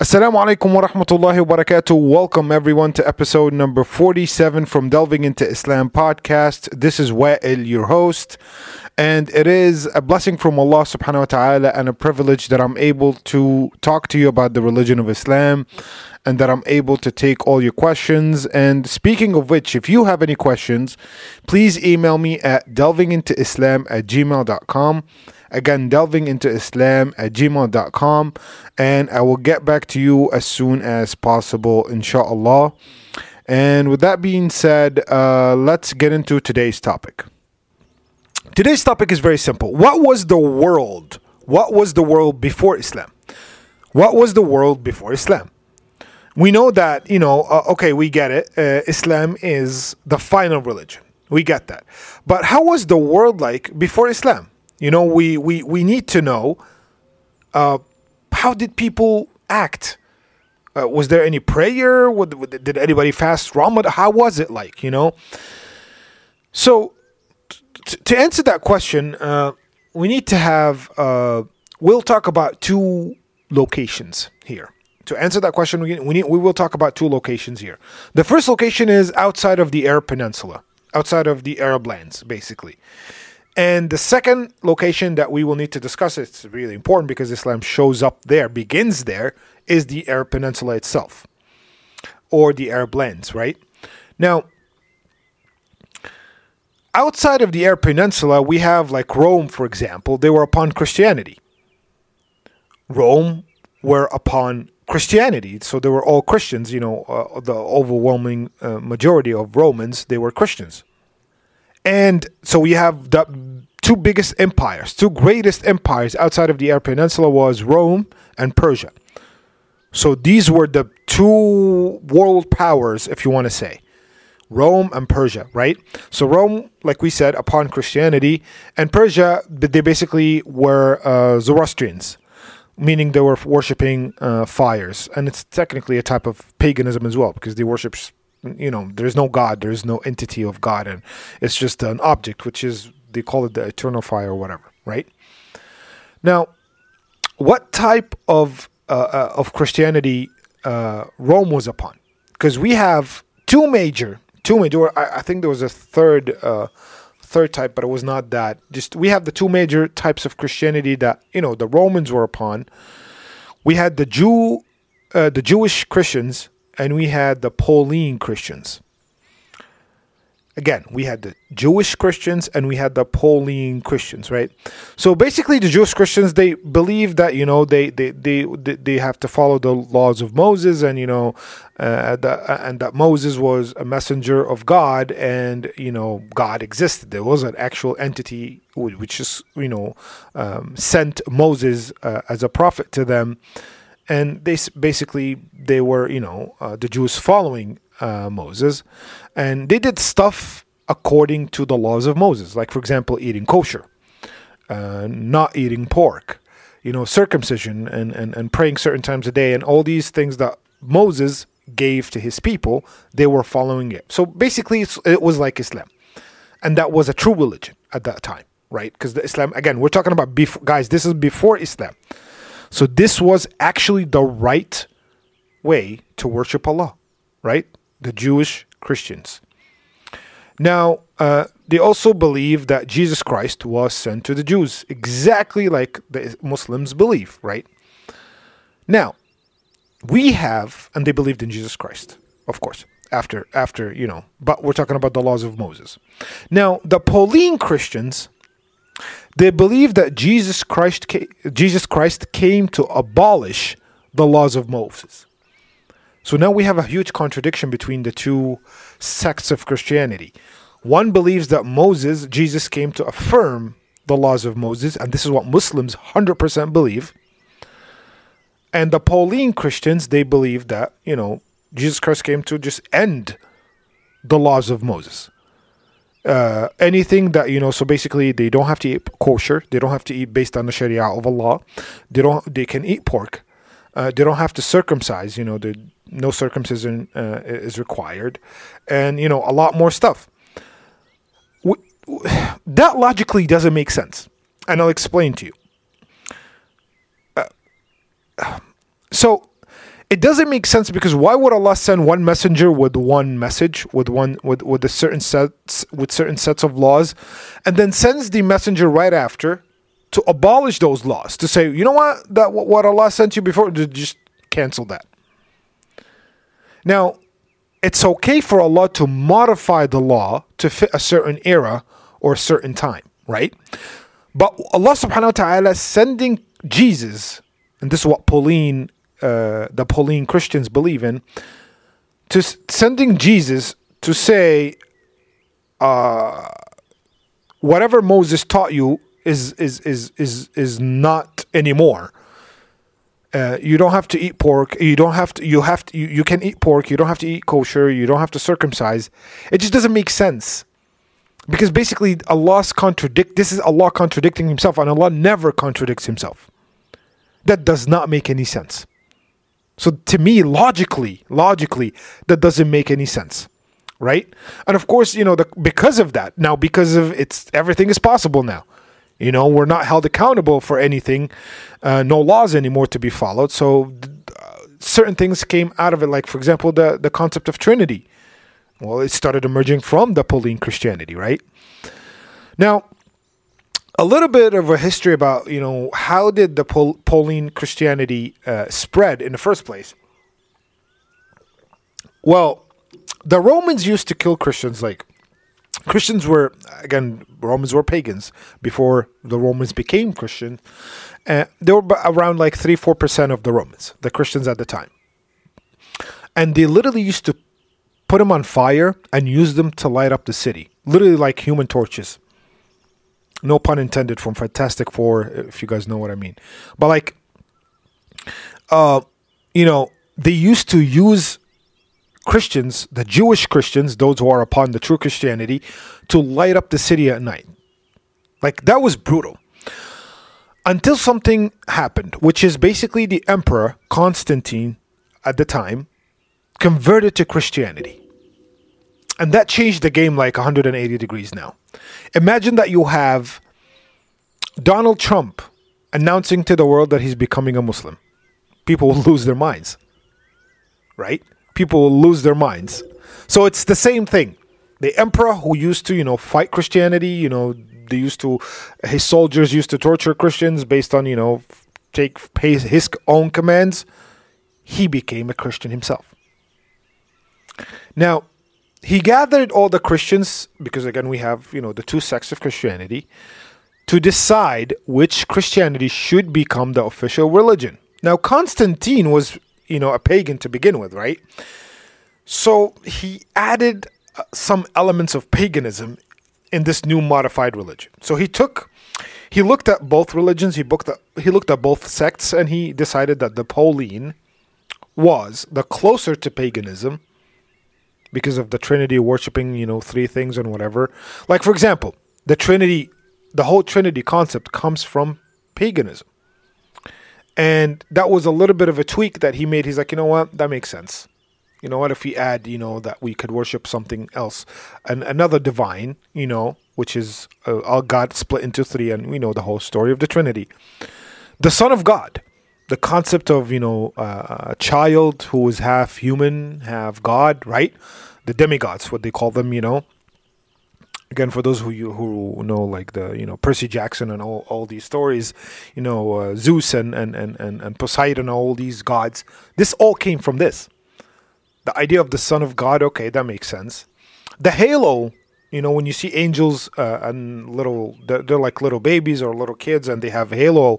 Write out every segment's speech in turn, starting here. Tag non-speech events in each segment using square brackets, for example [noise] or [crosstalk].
Assalamu alaikum wa rahmatullahi wa barakatuh. Welcome everyone to episode number 47 from Delving into Islam podcast. This is Wa'il, your host, and it is a blessing from Allah subhanahu wa ta'ala and a privilege that I'm able to talk to you about the religion of Islam and that I'm able to take all your questions. And speaking of which, if you have any questions, please email me at delvingintoislam at gmail.com. Again, delving into Islam at gmail.com. And I will get back to you as soon as possible, inshallah. And with that being said, uh, let's get into today's topic. Today's topic is very simple. What was the world? What was the world before Islam? What was the world before Islam? We know that, you know, uh, okay, we get it. Uh, Islam is the final religion. We get that. But how was the world like before Islam? You know, we, we, we need to know uh, how did people act? Uh, was there any prayer? Would, did anybody fast Ramadan? How was it like, you know? So, t- to answer that question, uh, we need to have, uh, we'll talk about two locations here. To answer that question, we, we, need, we will talk about two locations here. The first location is outside of the Arab Peninsula, outside of the Arab lands, basically. And the second location that we will need to discuss, it's really important because Islam shows up there, begins there, is the Arab Peninsula itself or the Arab lands, right? Now, outside of the Arab Peninsula, we have like Rome, for example, they were upon Christianity. Rome were upon Christianity, so they were all Christians. You know, uh, the overwhelming uh, majority of Romans they were Christians, and so we have the two biggest empires, two greatest empires outside of the Arab Peninsula was Rome and Persia. So these were the two world powers, if you want to say. Rome and Persia, right? So Rome, like we said, upon Christianity, and Persia, they basically were uh, Zoroastrians, meaning they were worshiping uh, fires, and it's technically a type of paganism as well because they worship, you know, there's no God, there's no entity of God, and it's just an object, which is they call it the eternal fire or whatever, right? Now, what type of uh, uh, of Christianity uh, Rome was upon? Because we have two major, two major. I, I think there was a third, uh, third type, but it was not that. Just we have the two major types of Christianity that you know the Romans were upon. We had the Jew, uh, the Jewish Christians, and we had the Pauline Christians again, we had the Jewish Christians and we had the Pauline Christians, right? So basically, the Jewish Christians they believe that you know they they they they have to follow the laws of Moses and you know uh, the, and that Moses was a messenger of God and you know God existed. There was an actual entity which is you know um, sent Moses uh, as a prophet to them. And they basically they were you know uh, the Jews following uh, Moses, and they did stuff according to the laws of Moses, like for example, eating kosher, uh, not eating pork, you know, circumcision, and, and and praying certain times a day, and all these things that Moses gave to his people, they were following it. So basically, it was like Islam, and that was a true religion at that time, right? Because the Islam, again, we're talking about before, guys. This is before Islam, so this was actually the right way to worship Allah, right? The Jewish Christians. Now, uh, they also believe that Jesus Christ was sent to the Jews, exactly like the Muslims believe, right? Now, we have, and they believed in Jesus Christ, of course, after, after, you know, but we're talking about the laws of Moses. Now, the Pauline Christians, they believe that Jesus Christ, Jesus Christ came to abolish the laws of Moses. So now we have a huge contradiction between the two sects of Christianity. One believes that Moses, Jesus came to affirm the laws of Moses, and this is what Muslims 100% believe. And the Pauline Christians, they believe that, you know, Jesus Christ came to just end the laws of Moses. Uh, anything that you know, so basically, they don't have to eat kosher. They don't have to eat based on the Sharia of Allah. They don't. They can eat pork. Uh, they don't have to circumcise. You know, the, no circumcision uh, is required, and you know a lot more stuff. W- w- that logically doesn't make sense, and I'll explain to you. Uh, so it doesn't make sense because why would Allah send one messenger with one message with one with with a certain sets with certain sets of laws and then sends the messenger right after to abolish those laws to say you know what that what Allah sent you before just cancel that now it's okay for Allah to modify the law to fit a certain era or a certain time right but Allah subhanahu wa ta'ala sending Jesus and this is what Pauline uh, the Pauline Christians believe in, to sending Jesus to say, uh, whatever Moses taught you is is is is is not anymore. Uh, you don't have to eat pork. You don't have to. You have to. You, you can eat pork. You don't have to eat kosher. You don't have to circumcise. It just doesn't make sense because basically Allah's contradict. This is Allah contradicting Himself, and Allah never contradicts Himself. That does not make any sense. So to me, logically, logically, that doesn't make any sense, right? And of course, you know, the, because of that, now because of it's everything is possible now. You know, we're not held accountable for anything, uh, no laws anymore to be followed. So uh, certain things came out of it, like for example, the the concept of Trinity. Well, it started emerging from the Pauline Christianity, right? Now, a little bit of a history about you know how did the Pol- Pauline Christianity uh, spread in the first place. Well, the Romans used to kill Christians. Like Christians were again Romans were pagans before the Romans became Christian. Uh, they were around like three four percent of the Romans, the Christians at the time, and they literally used to put them on fire and use them to light up the city, literally like human torches no pun intended from Fantastic Four, if you guys know what I mean. But like, uh, you know, they used to use Christians, the Jewish Christians, those who are upon the true Christianity, to light up the city at night. Like that was brutal. Until something happened, which is basically the emperor Constantine at the time converted to Christianity. And that changed the game like 180 degrees now. Imagine that you have Donald Trump announcing to the world that he's becoming a Muslim. People will [laughs] lose their minds. Right? People will lose their minds. So it's the same thing. The emperor who used to, you know, fight Christianity, you know, they used to his soldiers used to torture Christians based on, you know, take his own commands. He became a Christian himself. Now, he gathered all the Christians, because again, we have, you know, the two sects of Christianity, to decide which Christianity should become the official religion. Now, Constantine was, you know, a pagan to begin with, right? So he added uh, some elements of paganism in this new modified religion. So he took, he looked at both religions, he, booked he looked at both sects, and he decided that the Pauline was the closer to paganism because of the Trinity worshiping, you know, three things and whatever. Like, for example, the Trinity, the whole Trinity concept comes from paganism. And that was a little bit of a tweak that he made. He's like, you know what? That makes sense. You know what? If we add, you know, that we could worship something else, and another divine, you know, which is uh, God split into three, and we know the whole story of the Trinity. The Son of God, the concept of you know uh, a child who is half human, half God, right? The demigods, what they call them, you know. Again, for those who you who know like the you know Percy Jackson and all, all these stories, you know uh, Zeus and, and and and and Poseidon, all these gods. This all came from this. The idea of the Son of God. Okay, that makes sense. The halo you know when you see angels uh, and little they're, they're, like little babies or little kids and they have halo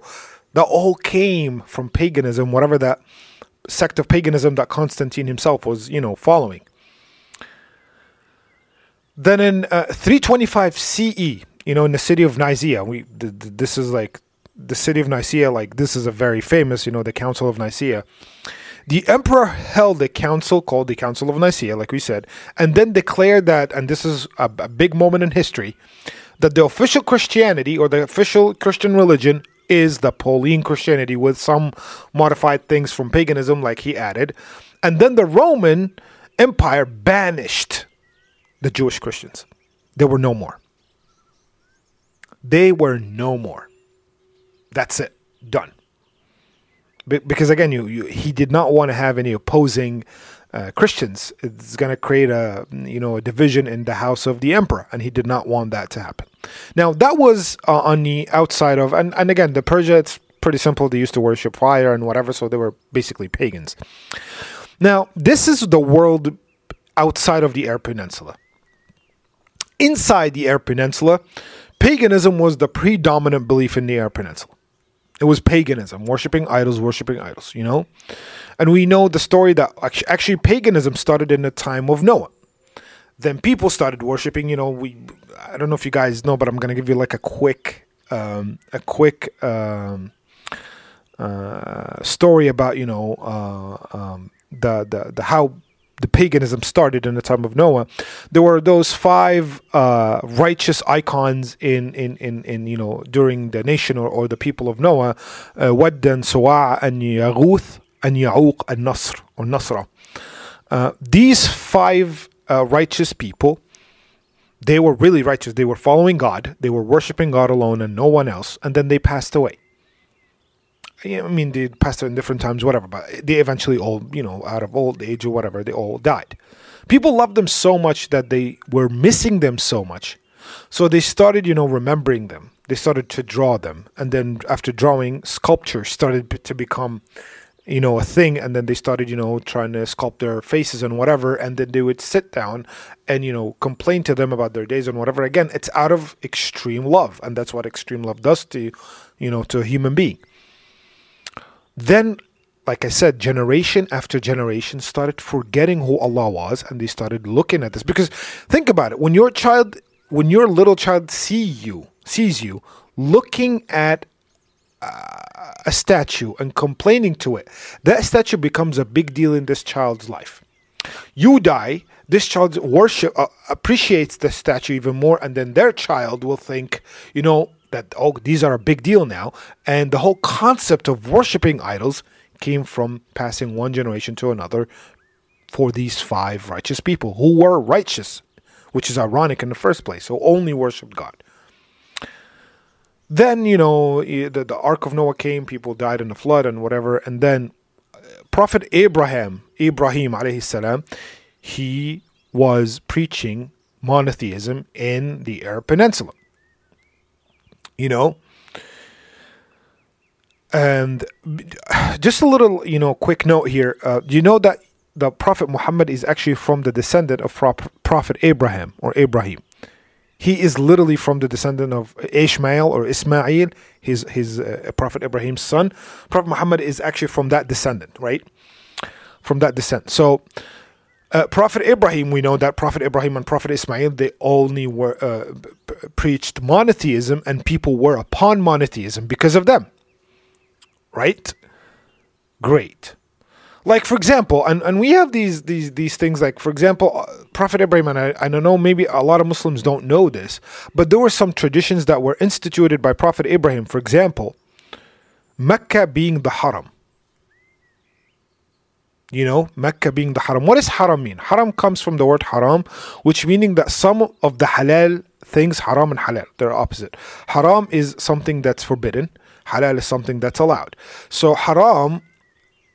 that all came from paganism, whatever that sect of paganism that Constantine himself was, you know, following. Then in uh, 325 CE, you know, in the city of Nicaea, we th- th- this is like the city of Nicaea, like this is a very famous, you know, the Council of Nicaea. The emperor held a council called the Council of Nicaea, like we said, and then declared that, and this is a, a big moment in history, that the official Christianity or the official Christian religion is the Pauline Christianity with some modified things from paganism, like he added. And then the Roman Empire banished the Jewish Christians. There were no more. They were no more. That's it. Done. Be- because again, you, you he did not want to have any opposing uh, Christians. It's going to create a you know a division in the house of the emperor, and he did not want that to happen. Now that was uh, on the outside of, and and again, the Persia it's pretty simple. They used to worship fire and whatever, so they were basically pagans. Now this is the world outside of the Arab Peninsula. Inside the Arab Peninsula, paganism was the predominant belief in the Arab Peninsula. It was paganism, worshiping idols, worshiping idols, you know? And we know the story that actually paganism started in the time of Noah. Then people started worshiping, you know, we I don't know if you guys know, but I'm going to give you like a quick um, a quick um, uh, story about, you know, uh, um, the, the the how the paganism started in the time of Noah, there were those five uh, righteous icons in, in, in, in, you know during the nation or, or the people of Noah, uh, Wad and Suwa and Yaghuth and Ya'uq and Nasr or Nasra. Uh, these five uh, righteous people, they were really righteous. They were following God. They were worshiping God alone and no one else. And then they passed away. I mean, they passed in different times, whatever, but they eventually all, you know, out of old age or whatever, they all died. People loved them so much that they were missing them so much. So they started, you know, remembering them. They started to draw them. And then after drawing, sculpture started to become, you know, a thing. And then they started, you know, trying to sculpt their faces and whatever. And then they would sit down and, you know, complain to them about their days and whatever. Again, it's out of extreme love. And that's what extreme love does to, you know, to a human being. Then, like I said, generation after generation started forgetting who Allah was and they started looking at this. Because think about it, when your child, when your little child see you, sees you looking at uh, a statue and complaining to it, that statue becomes a big deal in this child's life. You die, this child worship uh, appreciates the statue even more, and then their child will think, you know, that oh these are a big deal now. And the whole concept of worshiping idols came from passing one generation to another for these five righteous people who were righteous which is ironic in the first place. Who only worshiped god. Then you know the, the ark of noah came people died in the flood and whatever. And then uh, prophet abraham ibrahim alayhi salam he was preaching monotheism in the arab peninsula you know? And just a little you know quick note here. Uh, you know that the prophet muhammad is actually from the descendant of prophet abraham or abraham he is literally from the descendant of ishmael or ismail his his uh, prophet abraham's son. Prophet muhammad is actually from that descendant right? From that descent. So uh, Prophet Ibrahim, we know that Prophet Ibrahim and Prophet Ismail, they only were uh, p- preached monotheism, and people were upon monotheism because of them. Right? Great. Like for example, and, and we have these these these things. Like for example, uh, Prophet Ibrahim, and I, I don't know, maybe a lot of Muslims don't know this, but there were some traditions that were instituted by Prophet Ibrahim. For example, Mecca being the Haram you know, Mecca being the haram. What does haram mean? Haram comes from the word haram, which meaning that some of the halal things, haram and halal, they're opposite. Haram is something that's forbidden, halal is something that's allowed. So haram,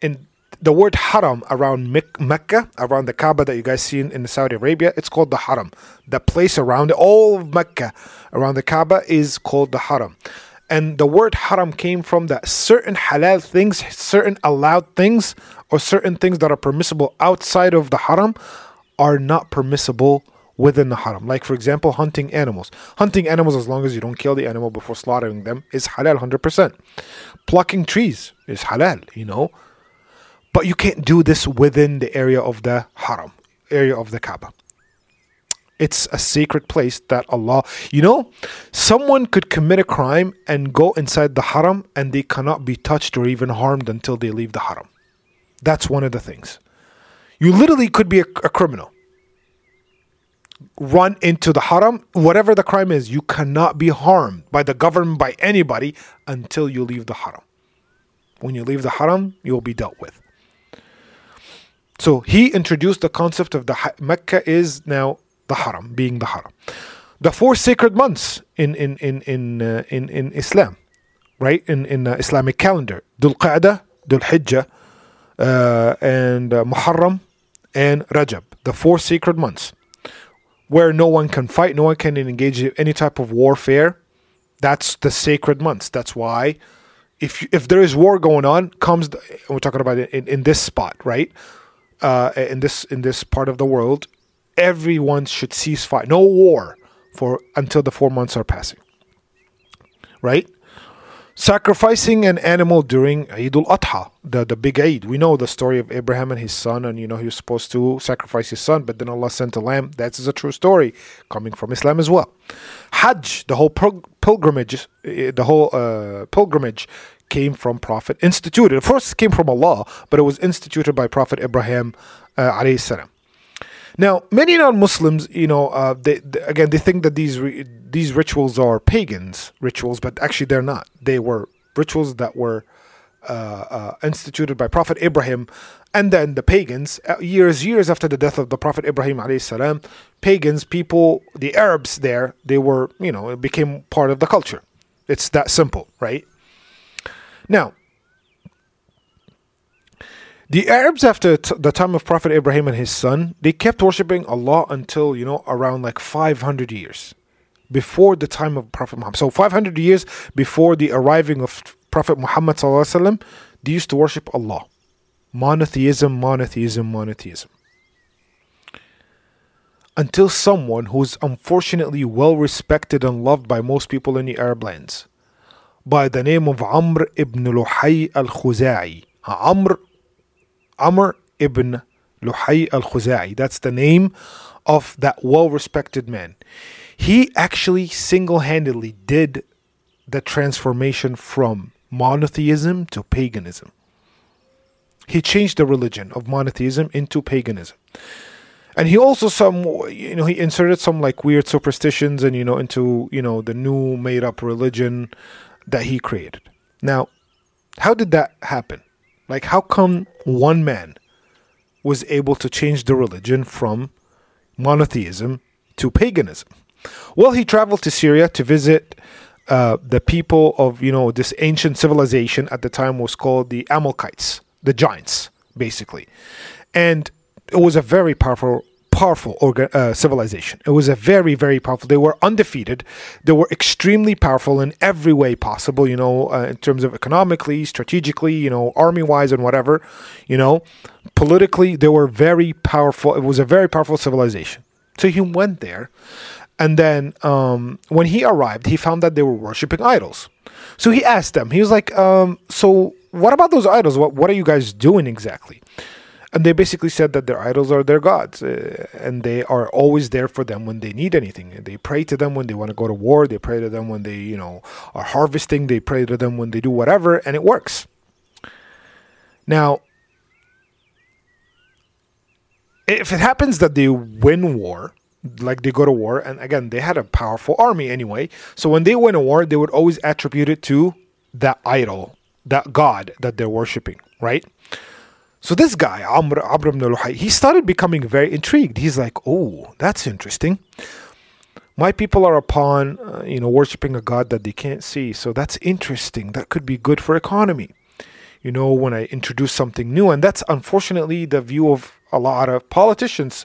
in the word haram around Mecca, around the Kaaba that you guys see in, in Saudi Arabia, it's called the haram. The place around all of Mecca around the Kaaba is called the haram. And the word haram came from that certain halal things, certain allowed things or certain things that are permissible outside of the haram are not permissible within the haram. Like, for example, hunting animals. Hunting animals, as long as you don't kill the animal before slaughtering them, is halal 100%. Plucking trees is halal, you know. But you can't do this within the area of the haram, area of the Kaaba. It's a sacred place that Allah, you know, someone could commit a crime and go inside the haram and they cannot be touched or even harmed until they leave the haram. That's one of the things. You literally could be a, a criminal. Run into the haram, whatever the crime is, you cannot be harmed by the government, by anybody until you leave the haram. When you leave the haram, you will be dealt with. So he introduced the concept of the Mecca is now the haram, being the haram. The four sacred months in in in in uh, in, in Islam, right? In in uh, Islamic calendar, Dhul Qa'dah, Dhul Hijjah, uh, and uh, Muharram, and Rajab, the four sacred months, where no one can fight, no one can engage in any type of warfare. That's the sacred months. That's why, if if there is war going on, comes the, we're talking about in, in this spot, right? Uh, in this in this part of the world, everyone should cease fire. No war for until the four months are passing. Right? Sacrificing an animal during Eid al-Adha, the, the big Eid. We know the story of Abraham and his son, and you know he was supposed to sacrifice his son, but then Allah sent a lamb. That is a true story coming from Islam as well. Hajj, the whole pilgrimage, eh, the whole uh, pilgrimage came from Prophet instituted. First, came from Allah, but it was instituted by Prophet Ibrahim uh, alayhi salam. Now, many non-Muslims, you know, uh, they, they, again they think that these re- these rituals are pagans rituals, but actually they're not. They were rituals that were uh, uh, instituted by Prophet Ibrahim, and then the pagans, uh, years years after the death of the Prophet Ibrahim salam, pagans, people, the Arabs there, they were, you know, it became part of the culture. It's that simple, right? Now, the Arabs, after t- the time of Prophet Ibrahim and his son, they kept worshipping Allah until, you know, around like 500 years before the time of Prophet Muhammad. So 500 years before the arriving of Prophet Muhammad, وسلم, they used to worship Allah. Monotheism, monotheism, monotheism. Until someone who's unfortunately well respected and loved by most people in the Arab lands, by the name of Amr ibn Luhay al Khuza'i. Amr Amr ibn Luhay al Khuza'i. That's the name of that well respected man. He actually single handedly did the transformation from monotheism to paganism. He changed the religion of monotheism into paganism. And he also some you know he inserted some like weird superstitions and you know into you know the new made up religion that he created. Now, how did that happen? Like, how come one man was able to change the religion from monotheism to paganism? Well, he traveled to Syria to visit uh, the people of, you know, this ancient civilization at the time was called the Amalekites, the giants, basically. And it was a very powerful powerful uh, civilization. It was a very, very powerful. They were undefeated. They were extremely powerful in every way possible. You know, uh, in terms of economically, strategically, you know, army wise, and whatever. You know, politically, they were very powerful. It was a very powerful civilization. So he went there, and then um, when he arrived, he found that they were worshiping idols. So he asked them. He was like, um, "So what about those idols? What what are you guys doing exactly?" And they basically said that their idols are their gods uh, and they are always there for them when they need anything. They pray to them when they want to go to war they pray to them when they you know are harvesting they pray to them when they do whatever and it works. Now if it happens that they win war like they go to war and again they had a powerful army anyway so when they win a war they would always attribute it to that idol that god that they're worshiping right so this guy, Amr, Amr ibn Luhay, he started becoming very intrigued. He's like, oh, that's interesting. My people are upon, uh, you know, worshiping a God that they can't see. So that's interesting. That could be good for economy. You know, when I introduce something new. And that's unfortunately the view of a lot of politicians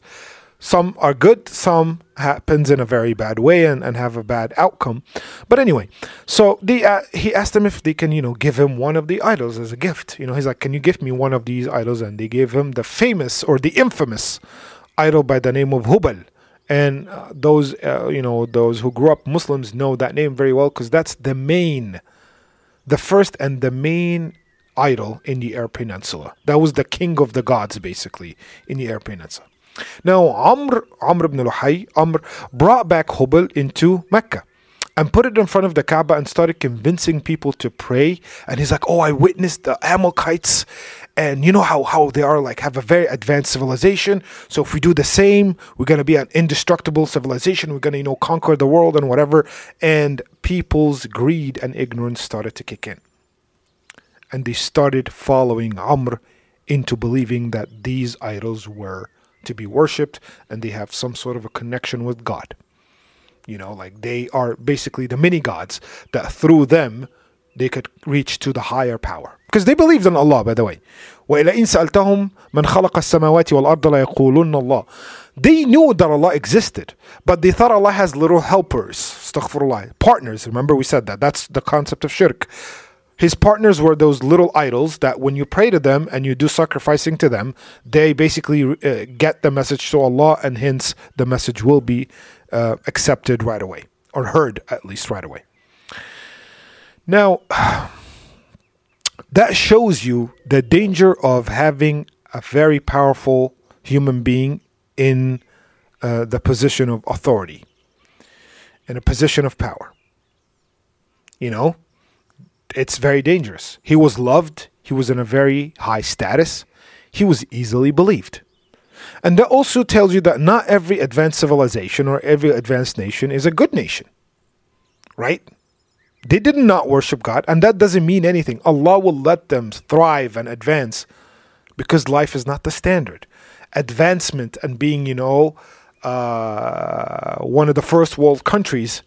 some are good some happens in a very bad way and, and have a bad outcome but anyway so uh, he asked them if they can you know give him one of the idols as a gift you know he's like can you give me one of these idols and they gave him the famous or the infamous idol by the name of hubal and uh, those uh, you know those who grew up muslims know that name very well because that's the main the first and the main idol in the Arab Peninsula. That was the king of the gods, basically, in the Arab Peninsula. Now, Amr, Amr ibn Luhay, Amr brought back Hubal into Mecca and put it in front of the Kaaba and started convincing people to pray. And he's like, Oh, I witnessed the Amalekites. And you know how, how they are like have a very advanced civilization. So if we do the same, we're gonna be an indestructible civilization. We're gonna, you know, conquer the world and whatever. And people's greed and ignorance started to kick in. And they started following Amr into believing that these idols were to be worshipped and they have some sort of a connection with God. You know, like they are basically the mini gods that through them they could reach to the higher power. Because they believed in Allah, by the way. وَإِلَئِن سَأَلْتَهُمْ مَنْ خَلَقَ السَّمَاوَاتِ وَالْأَرْضَ لَيَقُولُنَّ اللَّهِ They knew that Allah existed, but they thought Allah has little helpers, astaghfirullah, partners. Remember we said that. That's the concept of shirk. His partners were those little idols that when you pray to them and you do sacrificing to them, they basically uh, get the message to Allah and hence the message will be uh, accepted right away or heard at least right away. Now, [sighs] that shows you the danger of having a very powerful human being in uh, the position of authority, in a position of power. You know, it's very dangerous. He was loved, he was in a very high status, he was easily believed. And that also tells you that not every advanced civilization or every advanced nation is a good nation. Right? They did not worship God, and that doesn't mean anything. Allah will let them thrive and advance because life is not the standard. Advancement and being, you know, uh, one of the first world countries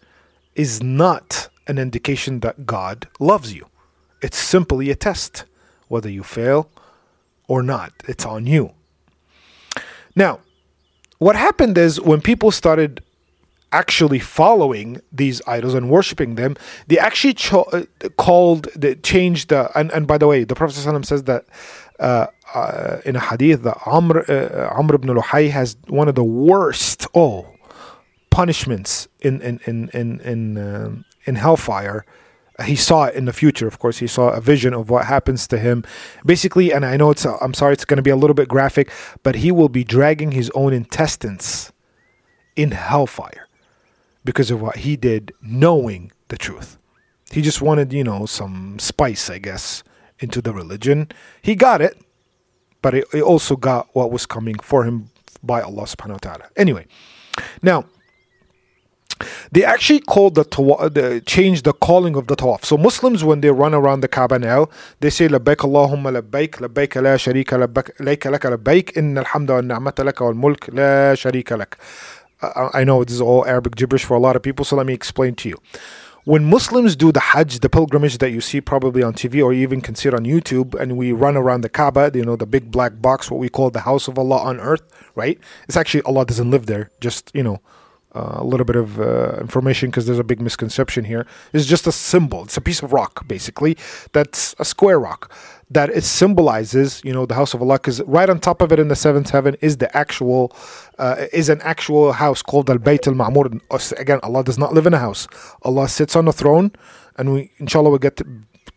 is not an indication that God loves you. It's simply a test. Whether you fail or not, it's on you. Now, what happened is when people started actually following these idols and worshiping them, they actually cho- uh, called, they changed the, and, and by the way, the Prophet says that uh, uh, in a hadith that Amr, uh, Amr ibn Luhay has one of the worst, oh, punishments in, in, in, in, in, um, in hellfire uh, he saw it in the future of course he saw a vision of what happens to him basically and i know it's uh, i'm sorry it's going to be a little bit graphic but he will be dragging his own intestines in hellfire because of what he did knowing the truth. He just wanted, you know, some spice, I guess, into the religion. He got it, but he also got what was coming for him by Allah subhanahu wa ta'ala. Anyway, now they actually called the, tawa- uh, the change the calling of the tawaf. So Muslims when they run around the Kaaba now, they say labbaik Allahumma labbaik labbaik la sharika labbaik laka labbaik inna alhamda wa ni'mata laka wal mulk la sharika lak. Uh, uh, I know this is all Arabic gibberish for a lot of people, so let me explain to you. When Muslims do the Hajj, the pilgrimage that you see probably on TV or you even can see it on YouTube, and we run around the Kaaba, you know, the big black box, what we call the house of Allah on earth, right? It's actually Allah doesn't live there, just, you know, uh, a little bit of uh, information because there's a big misconception here. It's just a symbol. It's a piece of rock, basically. That's a square rock that it symbolizes, you know, the house of Allah. Because right on top of it in the seventh heaven is the actual, uh, is an actual house called Al Bayt Al Ma'mur. Again, Allah does not live in a house. Allah sits on the throne, and we, inshallah, will get to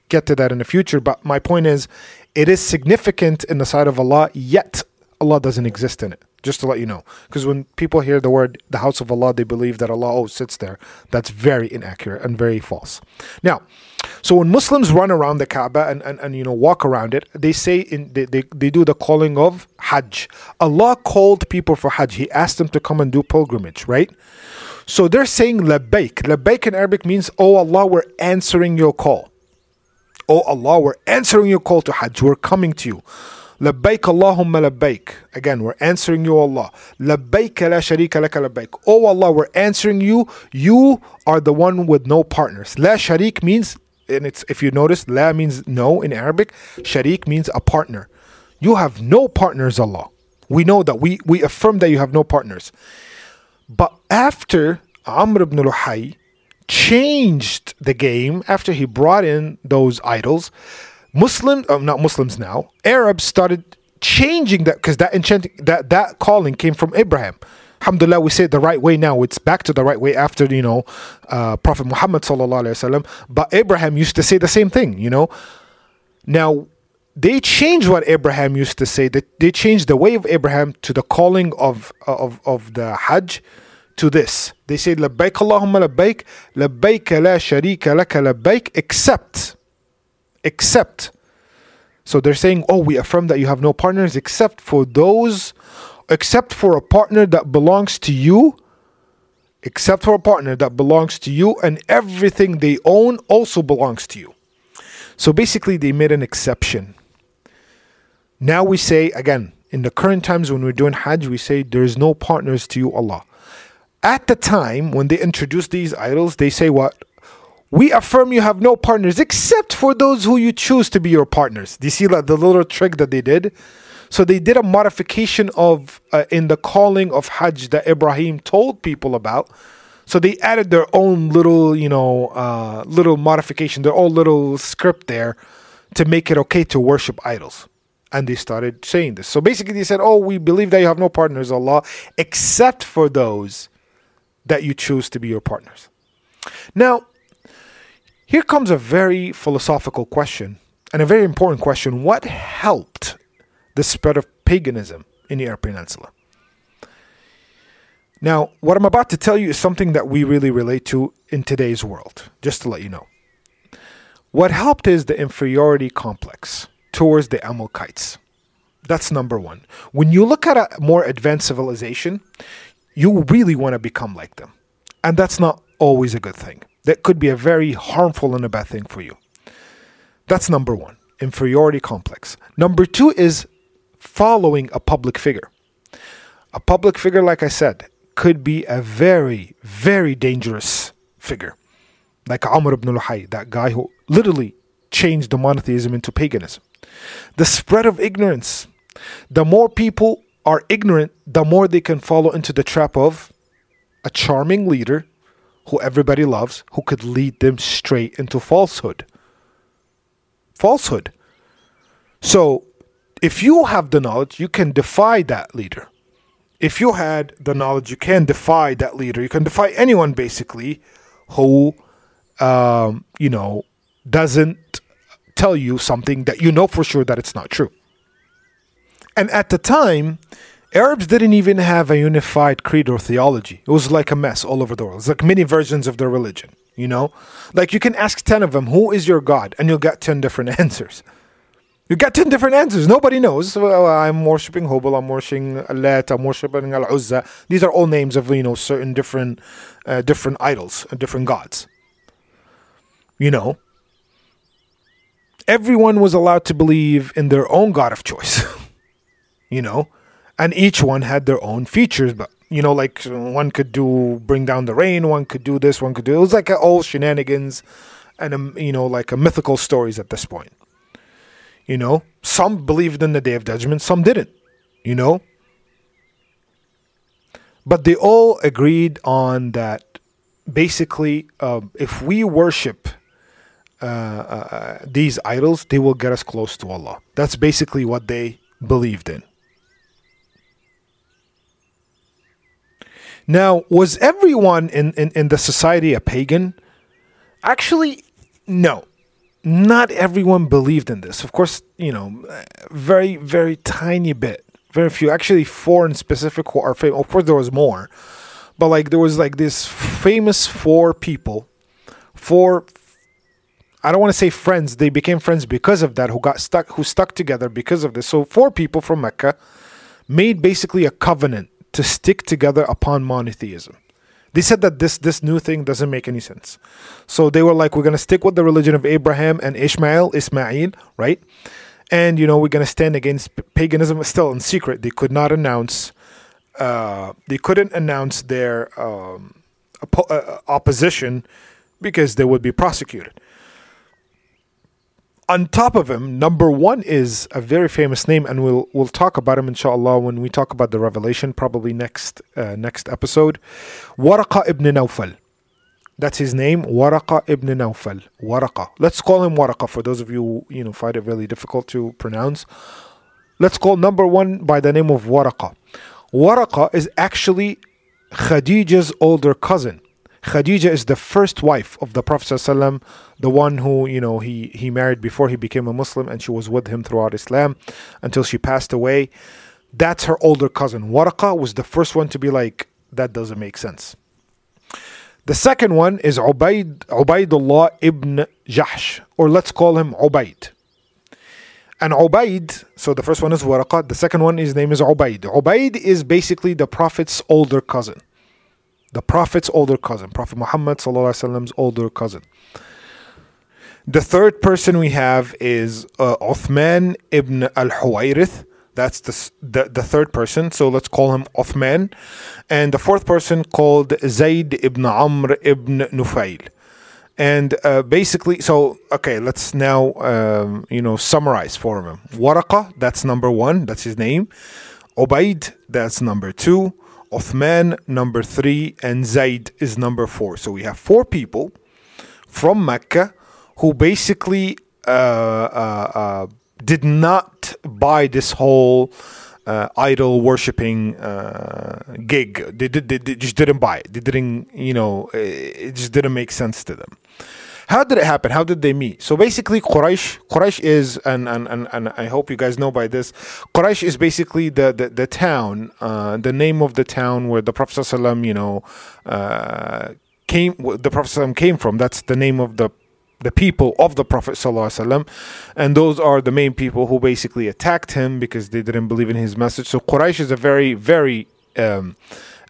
get to that in the future. But my point is, it is significant in the sight of Allah. Yet Allah doesn't exist in it just to let you know. Because when people hear the word the house of Allah, they believe that Allah sits there. That's very inaccurate and very false. Now, so when Muslims run around the Kaaba and, and, and you know walk around it, they say in they, they, they do the calling of Hajj. Allah called people for Hajj. He asked them to come and do pilgrimage, right? So they're saying labbaik. Labbaik in Arabic means, Oh Allah, we're answering your call. Oh Allah, we're answering your call to Hajj. We're coming to you. Labbaik Allahumma labbaik. Again, we're answering you, Allah. Labbaik la sharika laka labbaik. Oh Allah, we're answering you. You are the one with no partners. La sharik means, and it's if you notice, la means no in Arabic. Sharik means a partner. You have no partners, Allah. We know that. We, we affirm that you have no partners. But after Amr ibn Luhay changed the game, after he brought in those idols, Muslims, uh, not Muslims now, Arabs started changing that because that enchanting that that calling came from Abraham. Alhamdulillah, we say it the right way now. It's back to the right way after you know uh, Prophet Muhammad sallallahu alaihi wasallam. But Abraham used to say the same thing. You know, now they changed what Abraham used to say. That they changed the way of Abraham to the calling of of of the Hajj to this. They say labbaik Allahumma labbaik labbaik la sharika laka labbaik except except. So they're saying, oh, we affirm that you have no partners except for those, except for a partner that belongs to you, except for a partner that belongs to you, and everything they own also belongs to you. So basically, they made an exception. Now we say, again, in the current times when we're doing Hajj, we say, there's no partners to you, Allah. At the time when they introduced these idols, they say what? We affirm you have no partners except for those who you choose to be your partners. Do you see like, the little trick that they did? So they did a modification of uh, in the calling of Hajj that Ibrahim told people about. So they added their own little, you know, uh, little modification, their own little script there to make it okay to worship idols. And they started saying this. So basically, they said, Oh, we believe that you have no partners, Allah, except for those that you choose to be your partners. Now, here comes a very philosophical question and a very important question. What helped the spread of paganism in the Arab Peninsula? Now, what I'm about to tell you is something that we really relate to in today's world, just to let you know. What helped is the inferiority complex towards the Amalekites. That's number one. When you look at a more advanced civilization, you really want to become like them. And that's not always a good thing. That could be a very harmful and a bad thing for you. That's number one inferiority complex. Number two is following a public figure. A public figure, like I said, could be a very, very dangerous figure. Like Amr ibn Luhay, that guy who literally changed the monotheism into paganism. The spread of ignorance. The more people are ignorant, the more they can follow into the trap of a charming leader who everybody loves, who could lead them straight into falsehood. Falsehood. So, if you have the knowledge, you can defy that leader if you had the knowledge, you can defy that leader. You can defy anyone basically who, um, you know, doesn't tell you something that you know for sure that it's not true. And at the time, Arabs didn't even have a unified creed or theology. It was like a mess all over the world. It's like many versions of their religion, you know? Like you can ask 10 of them, who is your God? And you'll get 10 different [laughs] answers. You get 10 different answers. Nobody knows. Well, I'm worshipping Hubal, I'm worshipping Lat, I'm worshipping Al Uzza. These are all names of, you know, certain different, uh, different idols, uh, different gods. You know, everyone was allowed to believe in their own God of choice. [laughs] you know, and each one had their own features. But, you know, like one could do bring down the rain, one could do this, one could do it was like all shenanigans and, you know, like a mythical stories at this point. You know, some believed in the day of judgment, some didn't, you know. But they all agreed on that basically, uh, if we worship uh, uh, these idols, they will get us close to Allah. That's basically what they believed in. Now, was everyone in, in, in the society a pagan? Actually, no not everyone believed in this. Of course, you know, very, very tiny bit, very few. Actually, four in specific who are famous. Of course, there was more, but like there was like this famous four people, four. I don't want to say friends. They became friends because of that. Who got stuck? Who stuck together because of this? So four people from Mecca made basically a covenant to stick together upon monotheism. They said that this this new thing doesn't make any sense. So they were like, we're gonna stick with the religion of Abraham and Ishmael, Ismail, right? And you know, we're gonna stand against paganism still in secret. They could not announce uh, they couldn't announce their um, uh, opposition because they would be prosecuted on top of him, number one is a very famous name, and we'll we'll talk about him inshallah when we talk about the revelation, probably next uh, next episode. Waraqa ibn Nawfal. That's his name, Waraqa ibn Nawfal. Waraqa. Let's call him Waraqa for those of you who, you know find it really difficult to pronounce. Let's call number one by the name of Waraqa. Waraqa is actually Khadija's older cousin. Khadija is the first wife of the Prophet ﷺ, the one who you know he he married before he became a Muslim, and she was with him throughout Islam until she passed away. That's her older cousin. Waraqa was the first one to be like, that doesn't make sense. The second one is Ubaid, Ubaidullah ibn Jahsh, or let's call him Ubaid. And Ubaid, so the first one is Waraqa, the second one, his name is Ubaid. Ubaid is basically the Prophet's older cousin the Prophet's older cousin, Prophet Muhammad Muhammad's older cousin. The third person we have is uh, Uthman ibn al Huwayrith. That's the, the, the third person, so let's call him Uthman. And the fourth person called Zayd ibn Amr ibn Nufail. And uh, basically, so okay, let's now um, you know summarize for him. Waraqa, that's number one, that's his name. Ubaid, that's number two. Uthman, number three, and Zaid is number four. So we have four people from Mecca who basically uh, uh, uh, did not buy this whole uh, idol worshipping uh, gig. They, did, they, they just didn't buy it. They didn't, you know, it just didn't make sense to them. How did it happen? How did they meet? So basically, Quraysh, Quraysh is, and, and, and, and I hope you guys know by this, Quraysh is basically the, the, the town, uh, the name of the town where the Prophet ﷺ, you know, uh, came, the Prophet ﷺ came from. That's the name of the the people of the Prophet ﷺ, and those are the main people who basically attacked him because they didn't believe in his message. So Quraysh is a very, very um,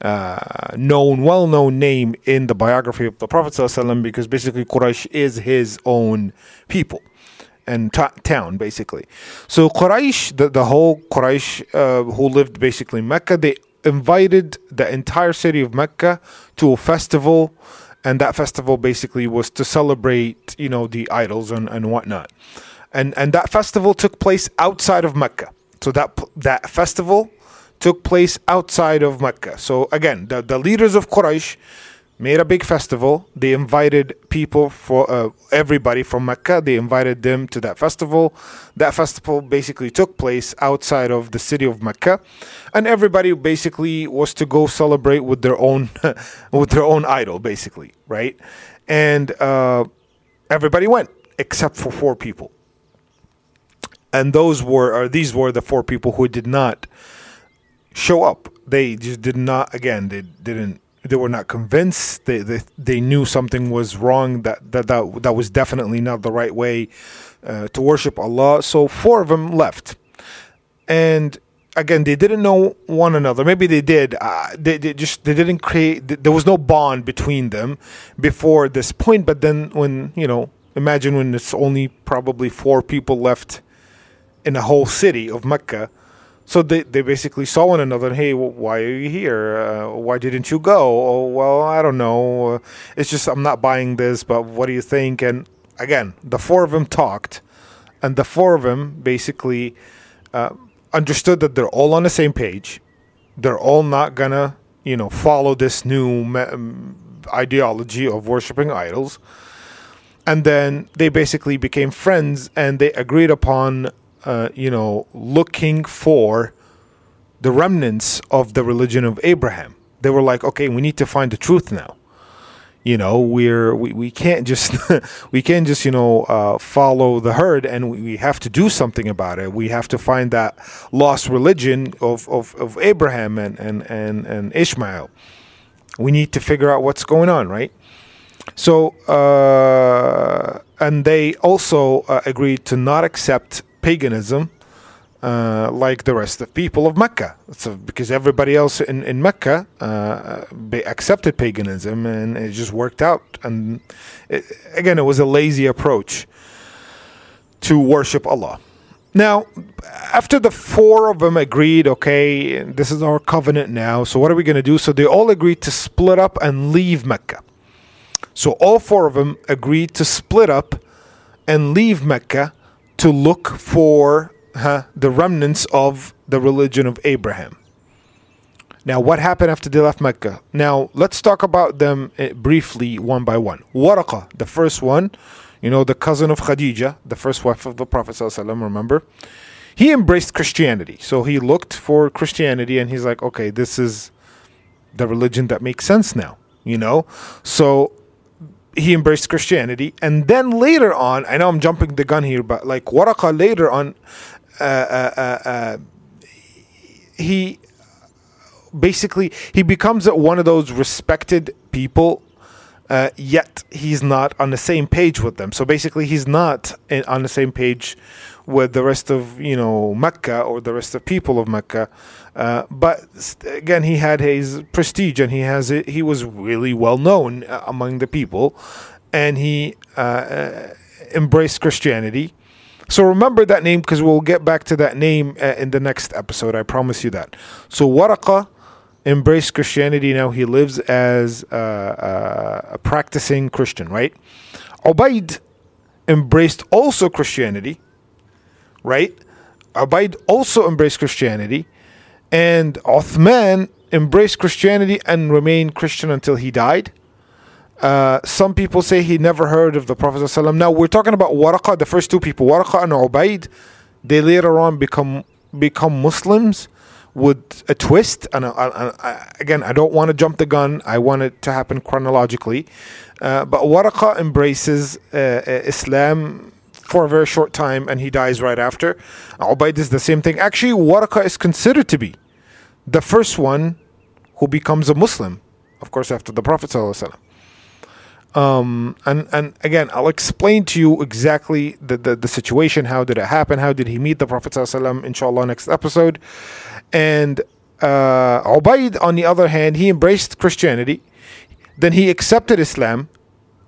uh, known, well-known name in the biography of the Prophet because basically Quraysh is his own people and town, basically. So Quraysh, the, the whole Quraysh uh, who lived basically in Mecca, they invited the entire city of Mecca to a festival and that festival basically was to celebrate you know the idols and, and whatnot and and that festival took place outside of mecca so that that festival took place outside of mecca so again the, the leaders of quraysh made a big festival. They invited people for uh, everybody from Mecca. They invited them to that festival. That festival basically took place outside of the city of Mecca, and everybody basically was to go celebrate with their own [laughs] with their own idol, basically, right? And uh, everybody went except for four people, and those were or these were the four people who did not show up. They just did not. Again, they didn't they were not convinced. They, they they knew something was wrong. That that that, that was definitely not the right way uh, to worship Allah. So four of them left, and again they didn't know one another. Maybe they did. Uh, they, they just they didn't create. There was no bond between them before this point. But then when you know, imagine when it's only probably four people left in a whole city of Mecca so they, they basically saw one another. Hey, why are you here? Uh, why didn't you go? Oh, well, I don't know. Uh, it's just I'm not buying this. But what do you think? And again, the four of them talked, and the four of them basically uh, understood that they're all on the same page. They're all not gonna, you know, follow this new me- ideology of worshiping idols. And then they basically became friends, and they agreed upon uh, you know, looking for the remnants of the religion of Abraham. They were like, okay, we need to find the truth now. You know, we're we, we can't just [laughs] we can't just you know uh, follow the herd, and we have to do something about it. We have to find that lost religion of, of, of Abraham and, and, and, and Ishmael. We need to figure out what's going on, right? So, uh, and they also uh, agreed to not accept paganism uh, like the rest of people of Mecca. So because everybody else in in Mecca uh, accepted paganism, and it just worked out. And it, again, it was a lazy approach to worship Allah. Now, after the four of them agreed, okay, this is our covenant now. So what are we going to do? So they all agreed to split up and leave Mecca. So all four of them agreed to split up and leave Mecca to look for huh, the remnants of the religion of Abraham. Now, what happened after they left Mecca? Now, let's talk about them eh, briefly one by one. Waraqa, the first one, you know, the cousin of Khadija, the first wife of the Prophet, remember? He embraced Christianity. So he looked for Christianity and he's like, okay, this is the religion that makes sense now, you know? So he embraced Christianity, and then later on, I know I'm jumping the gun here, but like Waraqa later on, uh, uh, uh, uh he basically he becomes one of those respected people uh, yet he's not on the same page with them. So basically, he's not on the same page with the rest of you know Mecca or the rest of people of Mecca. Uh, but again, he had his prestige, and he has it. He was really well known uh, among the people, and he uh, uh, embraced Christianity. So remember that name because we'll get back to that name uh, in the next episode. I promise you that. So Waraqa embraced Christianity. Now he lives as a practicing Christian, right? Ubaid embraced also Christianity, right? Ubaid also embraced Christianity, and Uthman embraced Christianity and remained Christian until he died. Uh, some people say he never heard of the Prophet ﷺ. Now we're talking about Waraqa, the first two people, Waraqa and Ubaid. They later on become become Muslims with a twist. And I, I, I, again, I don't want to jump the gun. I want it to happen chronologically. Uh, but Waraqa embraces uh, uh, Islam for a very short time, and he dies right after. Ubaid is the same thing. Actually, Waraqa is considered to be the first one who becomes a Muslim, of course, after the Prophet um, and and again, I'll explain to you exactly the, the, the situation. How did it happen? How did he meet the Prophet? Inshallah, next episode. And uh, Ubaid, on the other hand, he embraced Christianity. Then he accepted Islam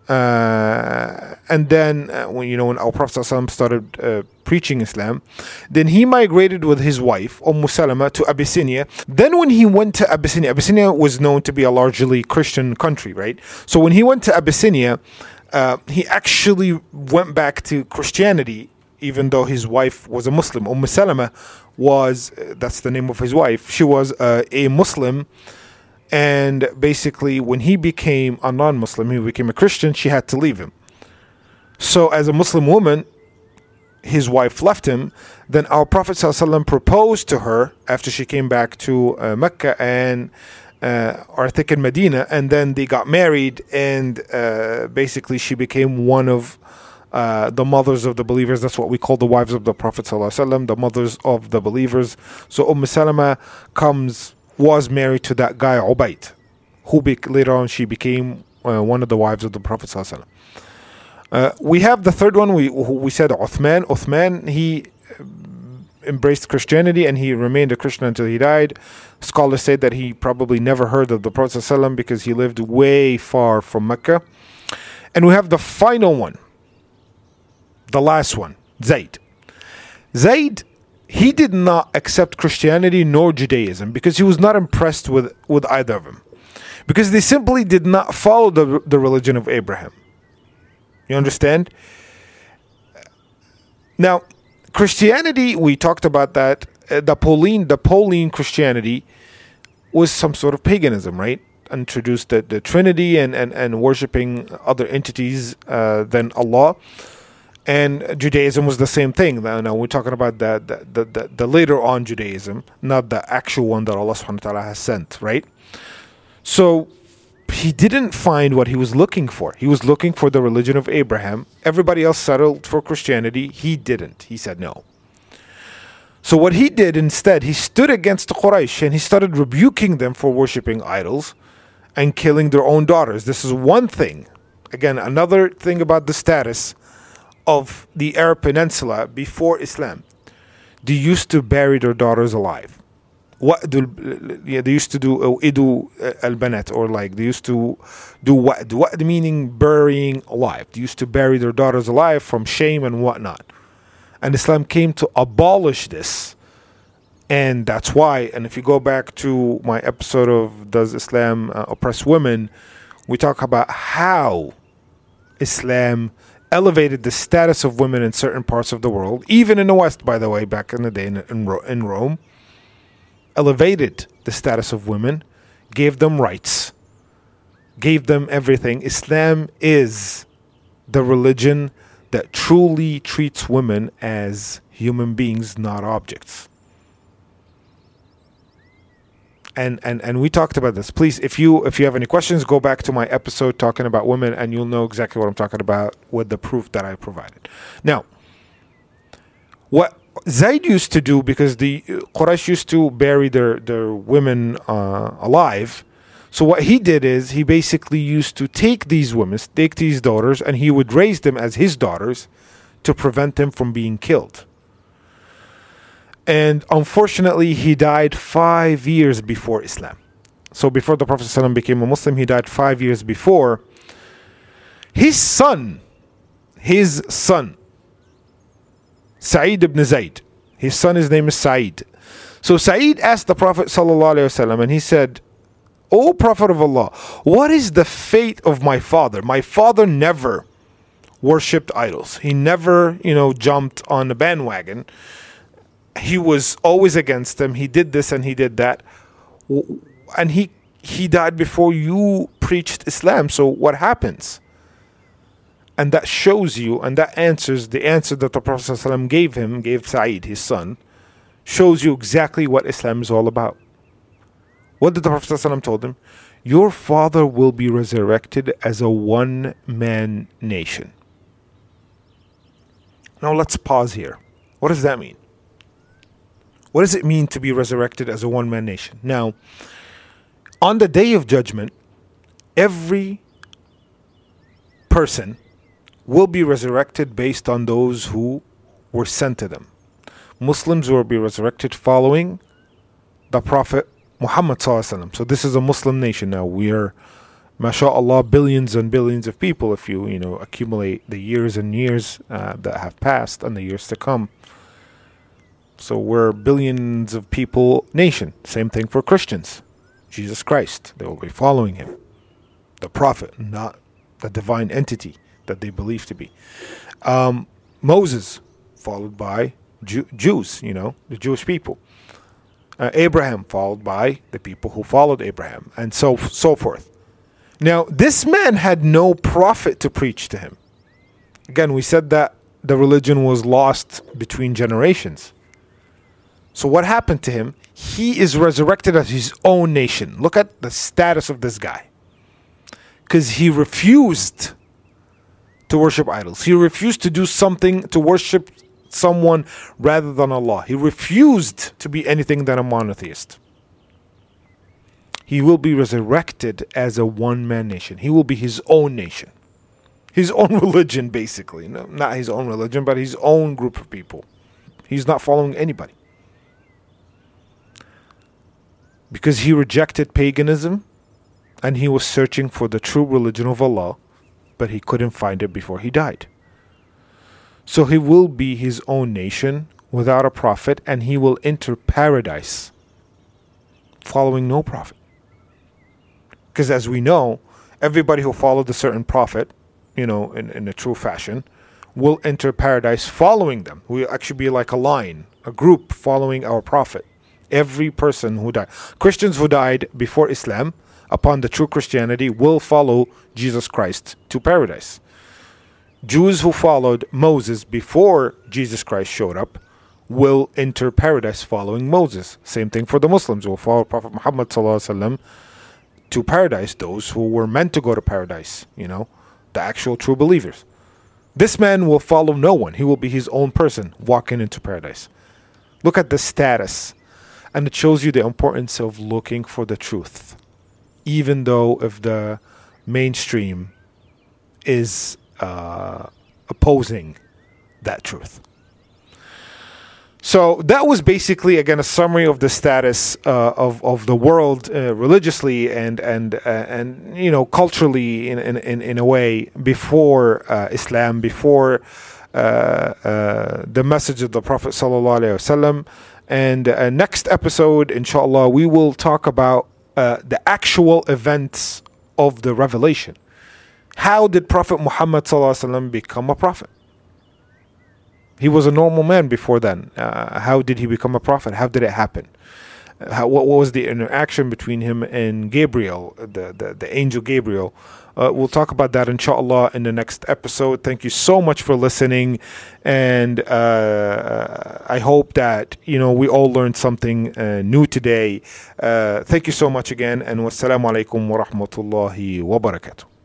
uh, and then uh, when you know when our Prophet started uh, preaching Islam, then he migrated with his wife Umm Salama to Abyssinia. Then when he went to Abyssinia, Abyssinia was known to be a largely Christian country, right? So when he went to Abyssinia, uh, he actually went back to Christianity, even though his wife was a Muslim. Umm Salama was uh, that's the name of his wife. She was uh, a Muslim and basically, when he became a non Muslim, he became a Christian, she had to leave him. So, as a Muslim woman, his wife left him. Then our Prophet ﷺ proposed to her after she came back to uh, Mecca and uh, or I in Medina, and then they got married, and uh, basically she became one of uh, the mothers of the believers. That's what we call the wives of the Prophet ﷺ, the mothers of the believers. So Umm Salama comes was married to that guy Ubaid, who be- later on she became uh, one of the wives of the Prophet uh, we have the third one. We we said Uthman. Uthman he uh, embraced Christianity and he remained a Christian until he died. Scholars say that he probably never heard of the Prophet because he lived way far from Mecca. And we have the final one, the last one, Zayd. Zayd he did not accept Christianity nor Judaism because he was not impressed with, with either of them. Because they simply did not follow the, the religion of Abraham. You understand? Now, Christianity, we talked about that. Uh, the Pauline, the Pauline Christianity was some sort of paganism, right? Introduced the, the Trinity and, and, and worshiping other entities uh, than Allah and Judaism was the same thing. Now we're talking about the the, the, the, later on Judaism, not the actual one that Allah subhanahu wa ta'ala has sent, right? So he didn't find what he was looking for. He was looking for the religion of Abraham. Everybody else settled for Christianity. He didn't. He said no. So what he did instead, he stood against the Quraysh and he started rebuking them for worshiping idols and killing their own daughters. This is one thing. Again, another thing about the status of the Arab Peninsula before Islam, they used to bury their daughters alive. Do yeah, they used to do uh, idu uh, al banat or like they used to do what what meaning burying alive. They used to bury their daughters alive from shame and whatnot. And Islam came to abolish this. And that's why, and if you go back to my episode of Does Islam uh, Oppress Women, we talk about how Islam elevated the status of women in certain parts of the world, even in the West, by the way, back in the day in, in, in Rome, elevated the status of women, gave them rights, gave them everything. Islam is the religion that truly treats women as human beings, not objects. And and and we talked about this. Please, if you if you have any questions, go back to my episode talking about women, and you'll know exactly what I'm talking about with the proof that I provided. Now, what Zayd used to do because the Quraysh used to bury their their women uh, alive. So what he did is he basically used to take these women, take these daughters, and he would raise them as his daughters to prevent them from being killed. And unfortunately, he died five years before Islam. So before the Prophet ﷺ became a Muslim, he died five years before. His son, his son, Sa'id ibn Zayd, his son, his name is Sa'id. So Sa'id asked the Prophet ﷺ, and he said, O Prophet of Allah, what is the fate of my father? My father never worshipped idols. He never, you know, jumped on the bandwagon. He was always against them. He did this and he did that. And he he died before you preached Islam. So what happens? And that shows you, and that answers the answer that the Prophet ﷺ gave him, gave Sa'id, his son, shows you exactly what Islam is all about. What did the Prophet ﷺ told him? Your father will be resurrected as a one man nation. Now let's pause here. What does that mean? What does it mean to be resurrected as a one man nation? Now, on the day of judgment, every person will be resurrected based on those who were sent to them. Muslims will be resurrected following the Prophet Muhammad. So this is a Muslim nation now. We are mashallah, billions and billions of people if you, you know, accumulate the years and years uh, that have passed and the years to come. So we're billions of people nation. Same thing for Christians. Jesus Christ, they will be following him. The prophet, not the divine entity that they believe to be. Um, Moses, followed by Jew- Jews, you know, the Jewish people. Uh, Abraham, followed by the people who followed Abraham, and so so forth. Now, this man had no prophet to preach to him. Again, we said that the religion was lost between generations. So, what happened to him? He is resurrected as his own nation. Look at the status of this guy. Because he refused to worship idols, he refused to do something to worship someone rather than Allah. He refused to be anything than a monotheist he will be resurrected as a one man nation. He will be his own nation. His own [laughs] religion, basically. No, not his own religion, but his own group of people. He's not following anybody. Because he rejected paganism and he was searching for the true religion of Allah, but he couldn't find it before he died. So he will be his own nation without a prophet and he will enter paradise following no prophet. Because as we know, everybody who followed a certain prophet, you know, in, in a true fashion, will enter paradise following them. We'll actually be like a line, a group following our prophet. Every person who died. Christians who died before Islam, upon the true Christianity, will follow Jesus Christ to paradise. Jews who followed Moses before Jesus Christ showed up will enter paradise following Moses. Same thing for the Muslims who will follow Prophet Muhammad to paradise those who were meant to go to paradise, you know, the actual true believers. This man will follow no one. He will be his own person walking into paradise. Look at the status. And it shows you the importance of looking for the truth. Even though if the mainstream is uh, opposing that truth. So that was basically again a summary of the status uh, of of the world uh, religiously and and uh, and you know culturally in in in a way before uh, Islam, before uh, uh, the message of the Prophet sallallahu alaihi wasallam. And next episode, inshallah, we will talk about the actual events of the revelation. How did Prophet Muhammad become a prophet? He was a normal man before then. Uh, how did he become a prophet? How did it happen? How, what, what, was the interaction between him and Gabriel, the, the, the angel Gabriel? Uh, we'll talk about that inshallah in the next episode. Thank you so much for listening, and uh, I hope that you know we all learned something uh, new today. Uh, thank you so much again, and wassalamu alaikum wa rahmatullahi wa barakatuh.